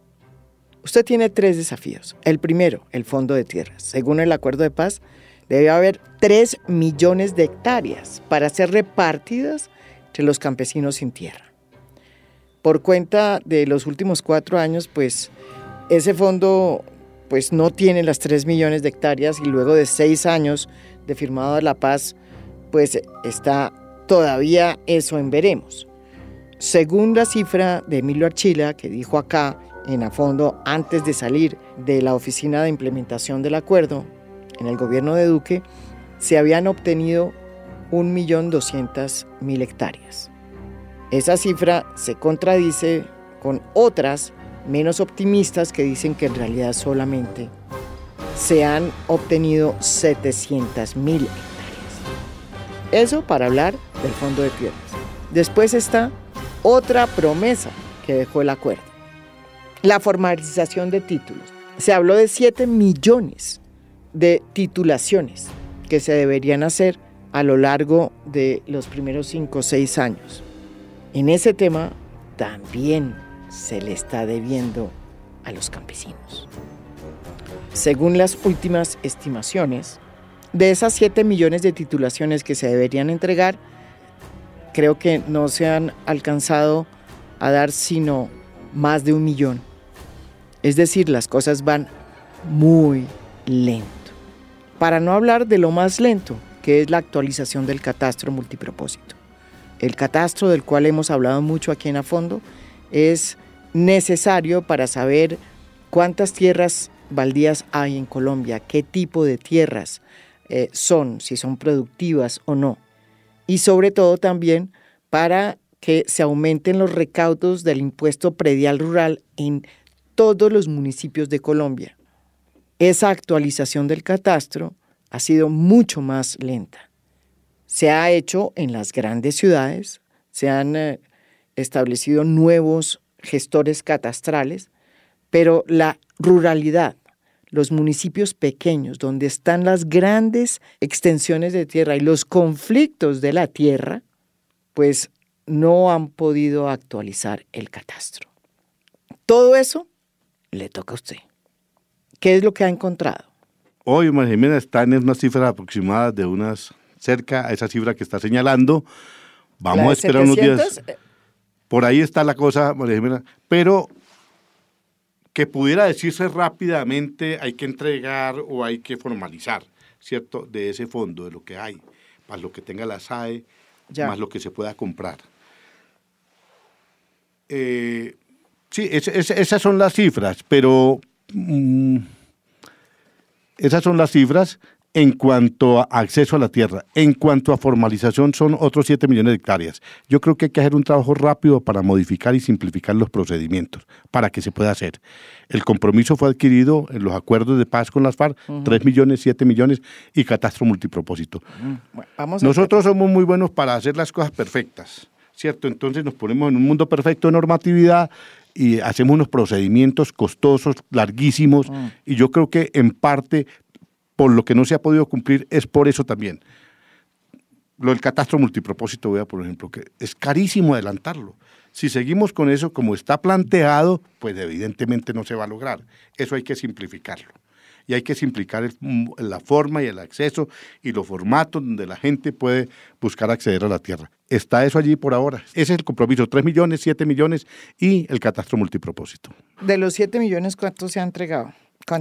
Speaker 1: Usted tiene tres desafíos. El primero, el fondo de tierras. Según el acuerdo de paz, debe haber tres millones de hectáreas para ser repartidas entre los campesinos sin tierra. Por cuenta de los últimos cuatro años, pues ese fondo pues no tiene las 3 millones de hectáreas y luego de seis años de firmado la paz, pues está todavía eso en veremos. Según la cifra de Emilio Archila, que dijo acá en a fondo antes de salir de la oficina de implementación del acuerdo en el gobierno de Duque, se habían obtenido 1.200.000 hectáreas. Esa cifra se contradice con otras menos optimistas que dicen que en realidad solamente se han obtenido 700.000 hectáreas. Eso para hablar del fondo de tierras. Después está otra promesa que dejó el acuerdo. La formalización de títulos. Se habló de 7 millones de titulaciones que se deberían hacer a lo largo de los primeros 5 o 6 años. En ese tema también se le está debiendo a los campesinos. Según las últimas estimaciones, de esas 7 millones de titulaciones que se deberían entregar, creo que no se han alcanzado a dar sino más de un millón. Es decir, las cosas van muy lento. Para no hablar de lo más lento, que es la actualización del catastro multipropósito. El catastro del cual hemos hablado mucho aquí en A Fondo es necesario para saber cuántas tierras baldías hay en Colombia, qué tipo de tierras eh, son, si son productivas o no. Y sobre todo también para que se aumenten los recaudos del impuesto predial rural en todos los municipios de Colombia. Esa actualización del catastro ha sido mucho más lenta. Se ha hecho en las grandes ciudades, se han eh, establecido nuevos gestores catastrales, pero la ruralidad, los municipios pequeños, donde están las grandes extensiones de tierra y los conflictos de la tierra, pues no han podido actualizar el catastro. Todo eso le toca a usted. ¿Qué es lo que ha encontrado?
Speaker 5: Hoy, María Jimena, están en una cifra aproximada de unas cerca a esa cifra que está señalando. Vamos a esperar unos días. Por ahí está la cosa, María Jimena. Pero que pudiera decirse rápidamente hay que entregar o hay que formalizar, ¿cierto? De ese fondo, de lo que hay, más lo que tenga la SAE, más lo que se pueda comprar. Eh, sí, esas son las cifras, pero mm, esas son las cifras en cuanto a acceso a la tierra. En cuanto a formalización, son otros 7 millones de hectáreas. Yo creo que hay que hacer un trabajo rápido para modificar y simplificar los procedimientos, para que se pueda hacer. El compromiso fue adquirido en los acuerdos de paz con las FARC, 3 millones, 7 millones y catastro multipropósito. Nosotros somos muy buenos para hacer las cosas perfectas, ¿cierto? Entonces nos ponemos en un mundo perfecto de normatividad y hacemos unos procedimientos costosos, larguísimos, y yo creo que en parte por lo que no se ha podido cumplir es por eso también. Lo del catastro multipropósito, vea, por ejemplo, que es carísimo adelantarlo. Si seguimos con eso como está planteado, pues evidentemente no se va a lograr. Eso hay que simplificarlo. Y hay que simplificar la forma y el acceso y los formatos donde la gente puede buscar acceder a la tierra. Está eso allí por ahora. Ese es el compromiso, 3 millones, 7 millones y el catastro multipropósito.
Speaker 1: De los 7 millones, ¿cuántos se ha entregado?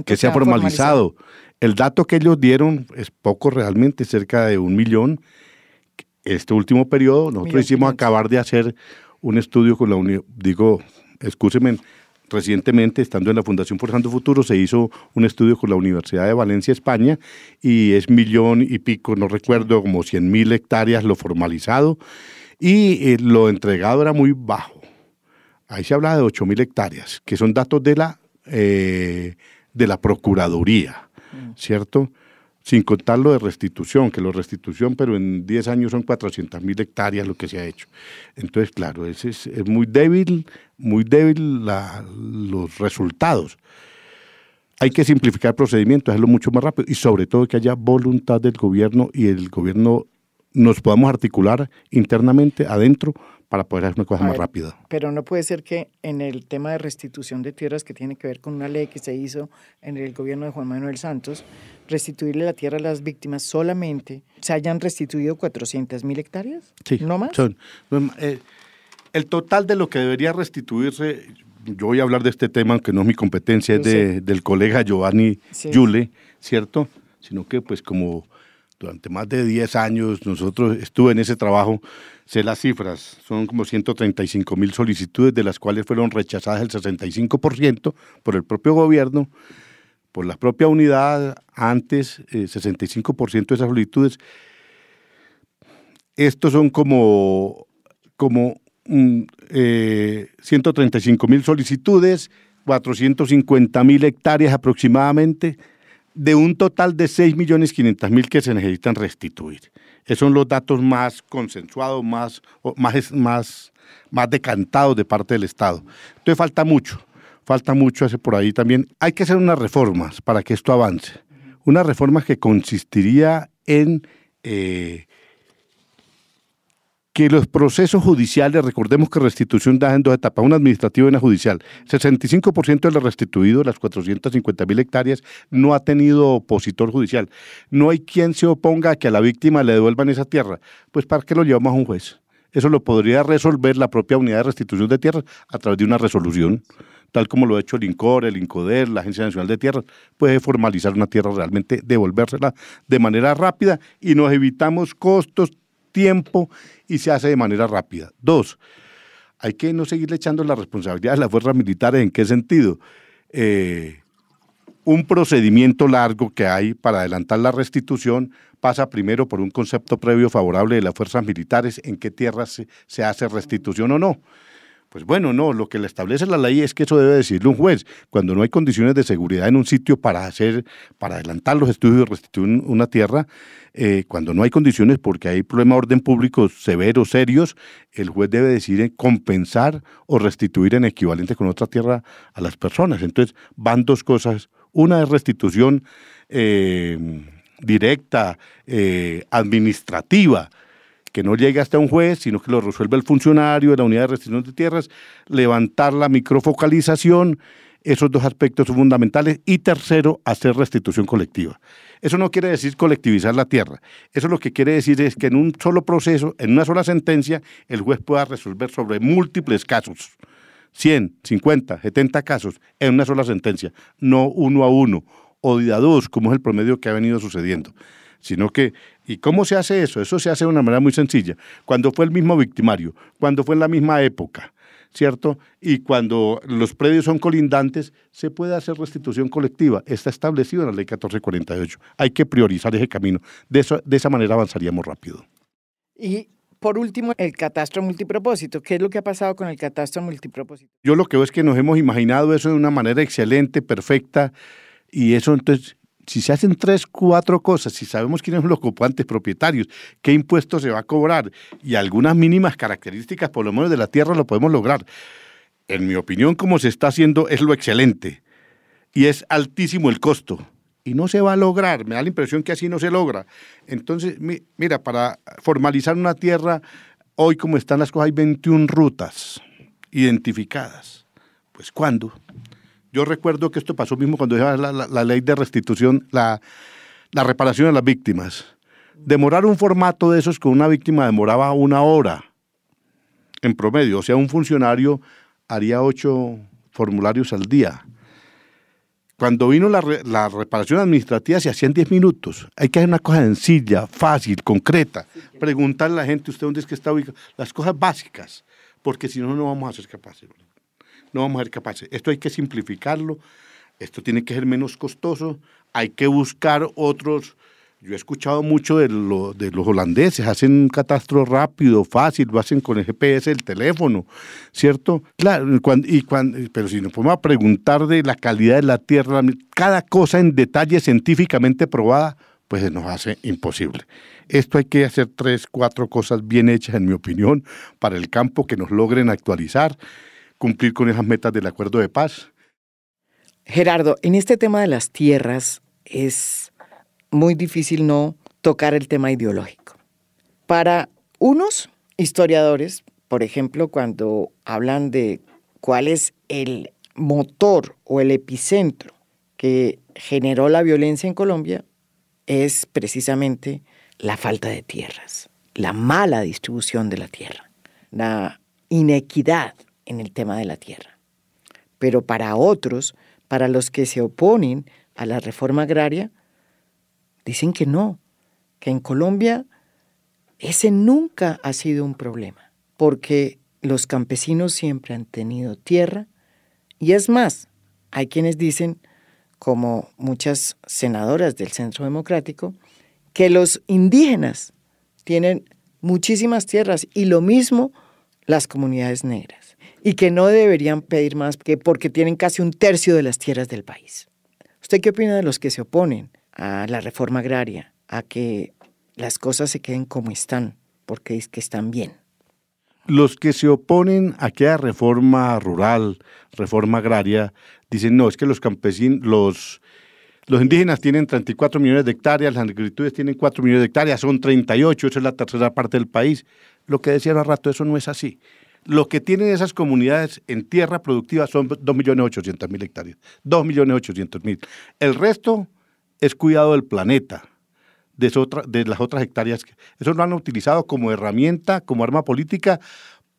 Speaker 5: Que se ha formalizado. El dato que ellos dieron es poco realmente, cerca de un millón. Este último periodo, nosotros hicimos acabar de hacer un estudio con la Unión, digo, escúcheme, recientemente, estando en la Fundación Forzando Futuro, se hizo un estudio con la Universidad de Valencia, España, y es millón y pico, no recuerdo, como 100 mil hectáreas lo formalizado, y eh, lo entregado era muy bajo. Ahí se habla de 8 mil hectáreas, que son datos de la eh, de la Procuraduría, ¿cierto? Sin contar lo de restitución, que lo de restitución, pero en 10 años son 400 mil hectáreas lo que se ha hecho. Entonces, claro, es, es, muy débil, muy débil los resultados. Hay que simplificar procedimientos, hacerlo mucho más rápido y sobre todo que haya voluntad del gobierno y el gobierno nos podamos articular internamente adentro para poder hacer una cosa más rápida.
Speaker 1: Pero no puede ser que en el tema de restitución de tierras que tiene que ver con una ley que se hizo en el gobierno de Juan Manuel Santos, restituirle la tierra a las víctimas solamente se hayan restituido 400 mil hectáreas.
Speaker 5: Sí.
Speaker 1: ¿No más?
Speaker 5: Son, eh, el total de lo que debería restituirse, yo voy a hablar de este tema, aunque no es mi competencia, es del colega Giovanni Yule, ¿cierto? Sino que pues como durante más de 10 años nosotros estuve en ese trabajo, sé las cifras, son como 135 mil solicitudes, de las cuales fueron rechazadas el 65% por el propio gobierno, por la propia unidad, antes 65% eh, de esas solicitudes. Estos son como, como 135 mm, eh, mil solicitudes, 450 mil hectáreas aproximadamente, de un total de 6 millones 500 mil que se necesitan restituir. Esos son los datos más consensuados, más, más, más, decantados de parte del Estado. Entonces falta mucho, falta mucho hacer por ahí también. Hay que hacer unas reformas para que esto avance. Una reforma que consistiría en eh, que los procesos judiciales, recordemos que restitución da en dos etapas, una administrativa y una judicial. 65% de los restituidos, las 450 mil hectáreas, no ha tenido opositor judicial. No hay quien se oponga a que a la víctima le devuelvan esa tierra. Pues ¿para qué lo llevamos a un juez? Eso lo podría resolver la propia unidad de restitución de tierras a través de una resolución, tal como lo ha hecho el INCOR, el INCODER, la Agencia Nacional de Tierras, puede formalizar una tierra realmente, devolvérsela de manera rápida y nos evitamos costos, tiempo y se hace de manera rápida. Dos, hay que no seguirle echando la responsabilidad a las fuerzas militares. ¿En qué sentido? Eh, un procedimiento largo que hay para adelantar la restitución pasa primero por un concepto previo favorable de las fuerzas militares en qué tierras se hace restitución o no. Pues bueno, no, lo que le establece la ley es que eso debe decirle un juez. Cuando no hay condiciones de seguridad en un sitio para hacer, para adelantar los estudios restituir una tierra, eh, cuando no hay condiciones porque hay problemas de orden público severos, serios, el juez debe decidir compensar o restituir en equivalente con otra tierra a las personas. Entonces van dos cosas. Una es restitución eh, directa, eh, administrativa, que no llegue hasta un juez, sino que lo resuelva el funcionario de la unidad de restricción de tierras, levantar la microfocalización, esos dos aspectos son fundamentales. Y tercero, hacer restitución colectiva. Eso no quiere decir colectivizar la tierra. Eso lo que quiere decir es que en un solo proceso, en una sola sentencia, el juez pueda resolver sobre múltiples casos. 100, 50, 70 casos en una sola sentencia, no uno a uno o de a dos, como es el promedio que ha venido sucediendo sino que, ¿y cómo se hace eso? Eso se hace de una manera muy sencilla. Cuando fue el mismo victimario, cuando fue en la misma época, ¿cierto? Y cuando los predios son colindantes, se puede hacer restitución colectiva. Está establecido en la ley 1448. Hay que priorizar ese camino. De, de esa manera avanzaríamos rápido.
Speaker 1: Y por último, el catastro multipropósito. ¿Qué es lo que ha pasado con el catastro multipropósito?
Speaker 5: Yo lo que veo es que nos hemos imaginado eso de una manera excelente, perfecta, y eso entonces si se hacen tres, cuatro cosas, si sabemos quiénes son los ocupantes propietarios, qué impuesto se va a cobrar y algunas mínimas características, por lo menos de la tierra, lo podemos lograr. En mi opinión, como se está haciendo, es lo excelente y es altísimo el costo. Y no se va a lograr, me da la impresión que así no se logra. Entonces, mira, para formalizar una tierra, hoy como están las cosas, hay 21 rutas identificadas. Pues ¿cuándo? Yo recuerdo que esto pasó mismo cuando era la, ley de restitución, la, reparación a las víctimas. Demorar un formato de esos con una víctima demoraba una hora en promedio. O sea, un funcionario haría ocho formularios al día. Cuando vino la, reparación administrativa se hacían diez minutos. Hay que hacer una cosa sencilla, fácil, concreta. Preguntarle a la gente, ¿usted dónde es que está ubicado? Las cosas básicas, porque si no, no vamos a ser capaces no vamos a ser capaces. Esto hay que simplificarlo, esto tiene que ser menos costoso, hay que buscar otros. Yo he escuchado mucho de, de los holandeses, hacen un catastro rápido, fácil, lo hacen con el GPS del teléfono, ¿cierto? Claro, y cuando, pero si nos podemos preguntar de la calidad de la tierra, cada cosa en detalle científicamente probada, pues nos hace imposible. Esto hay que hacer tres, cuatro cosas bien hechas, en mi opinión, para el campo que nos logren actualizar cumplir con esas metas del acuerdo de paz.
Speaker 1: Gerardo, en este tema de las tierras es muy difícil no tocar el tema ideológico. Para unos historiadores, por ejemplo, cuando hablan de cuál es el motor o el epicentro que generó la violencia en Colombia, es precisamente la falta de tierras, la mala distribución de la tierra, la inequidad en el tema de la tierra. Pero para otros, para los que se oponen a la reforma agraria, dicen que no, que en Colombia ese nunca ha sido un problema, porque los campesinos siempre han tenido tierra y es más, hay quienes dicen, como muchas senadoras del Centro Democrático, que los indígenas tienen muchísimas tierras y lo mismo las comunidades negras y que no deberían pedir más que porque tienen casi un tercio de las tierras del país. ¿Usted qué opina de los que se oponen a la reforma agraria, a que las cosas se queden como están, porque es que están bien?
Speaker 5: Los que se oponen a aquella reforma rural, reforma agraria, dicen, no, es que los campesinos, los, los indígenas tienen 34 millones de hectáreas, las agriculturas tienen 4 millones de hectáreas, son 38, esa es la tercera parte del país. Lo que decía hace rato, eso no es así. Lo que tienen esas comunidades en tierra productiva son 2.800.000 hectáreas, 2.800.000. El resto es cuidado del planeta, de, de las otras hectáreas. Eso lo han utilizado como herramienta, como arma política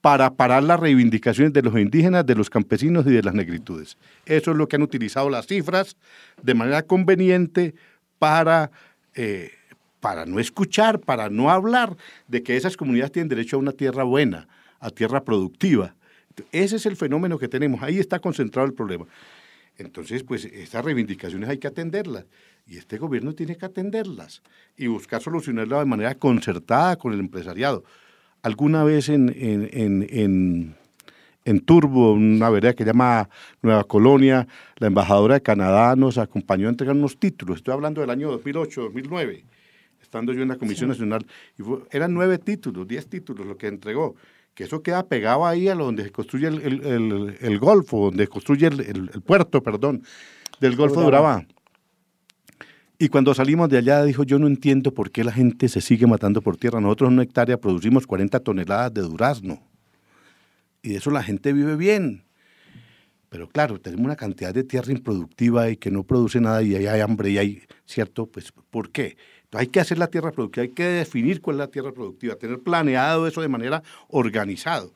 Speaker 5: para parar las reivindicaciones de los indígenas, de los campesinos y de las negritudes. Eso es lo que han utilizado las cifras de manera conveniente para, eh, para no escuchar, para no hablar de que esas comunidades tienen derecho a una tierra buena, a tierra productiva. Ese es el fenómeno que tenemos, ahí está concentrado el problema. Entonces, pues esas reivindicaciones hay que atenderlas y este gobierno tiene que atenderlas y buscar solucionarlas de manera concertada con el empresariado. Alguna vez en, en, en, Turbo, una vereda que se llama Nueva Colonia, la embajadora de Canadá nos acompañó a entregar unos títulos. Estoy hablando del año 2008, 2009, estando yo en la Comisión Nacional. Y eran nueve títulos, diez títulos lo que entregó que eso queda pegado ahí a donde se construye el, Golfo, donde se construye el, puerto, perdón, del Golfo de Urabá. Y cuando salimos de allá dijo, yo no entiendo por qué la gente se sigue matando por tierra. Nosotros en una hectárea producimos 40 toneladas de durazno. Y de eso la gente vive bien. Pero claro, tenemos una cantidad de tierra improductiva y que no produce nada y ahí hay hambre y hay, ¿cierto? Pues, ¿por qué? Hay que hacer la tierra productiva, hay que definir cuál es la tierra productiva, tener planeado eso de manera organizada.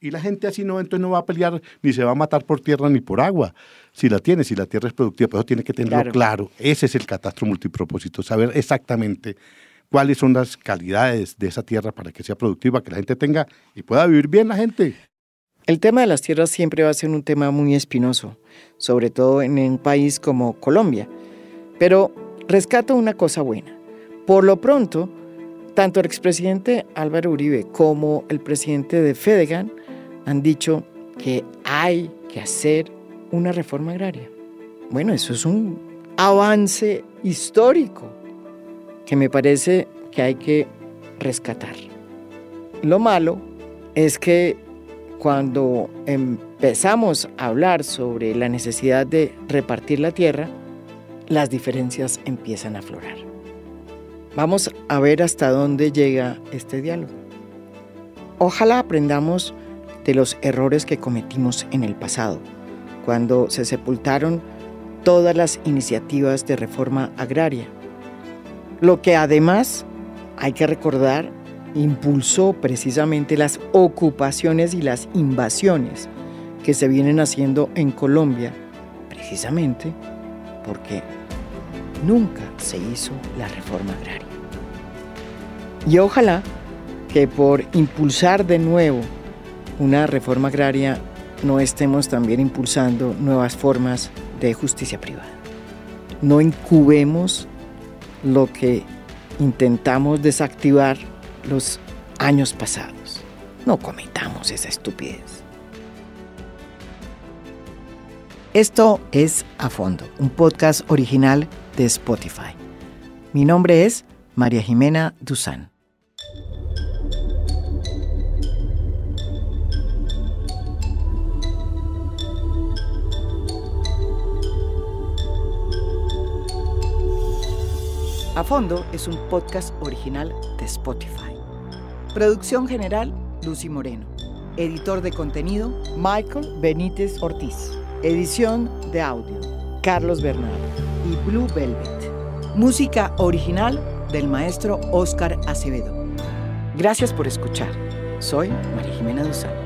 Speaker 5: Y la gente así no, entonces no va a pelear ni se va a matar por tierra ni por agua. Si la tiene, si la tierra es productiva, pues eso tiene que tenerlo claro. Ese es el catastro multipropósito, saber exactamente cuáles son las calidades de esa tierra para que sea productiva, que la gente tenga y pueda vivir bien la gente.
Speaker 1: El tema de las tierras siempre va a ser un tema muy espinoso, sobre todo en un país como Colombia. Pero rescato una cosa buena. Por lo pronto, tanto el expresidente Álvaro Uribe como el presidente de Fedegan han dicho que hay que hacer una reforma agraria. Bueno, eso es un avance histórico que me parece que hay que rescatar. Lo malo es que cuando empezamos a hablar sobre la necesidad de repartir la tierra, las diferencias empiezan a aflorar. Vamos a ver hasta dónde llega este diálogo. Ojalá aprendamos de los errores que cometimos en el pasado, cuando se sepultaron todas las iniciativas de reforma agraria. Lo que además, hay que recordar, impulsó precisamente las ocupaciones y las invasiones que se vienen haciendo en Colombia, precisamente porque nunca se hizo la reforma agraria. Y ojalá que por impulsar de nuevo una reforma agraria no estemos también impulsando nuevas formas de justicia privada. No incubemos lo que intentamos desactivar los años pasados. No cometamos esa estupidez. Esto es A Fondo, un podcast original de Spotify. Mi nombre es María Jimena Duzán. A Fondo es un podcast original de Spotify. Producción general, Lucy Moreno. Editor de contenido, Michael Benítez Ortiz. Edición de audio, Carlos Bernardo y Blue Velvet. Música original del maestro Oscar Acevedo. Gracias por escuchar. Soy María Jimena Duzán.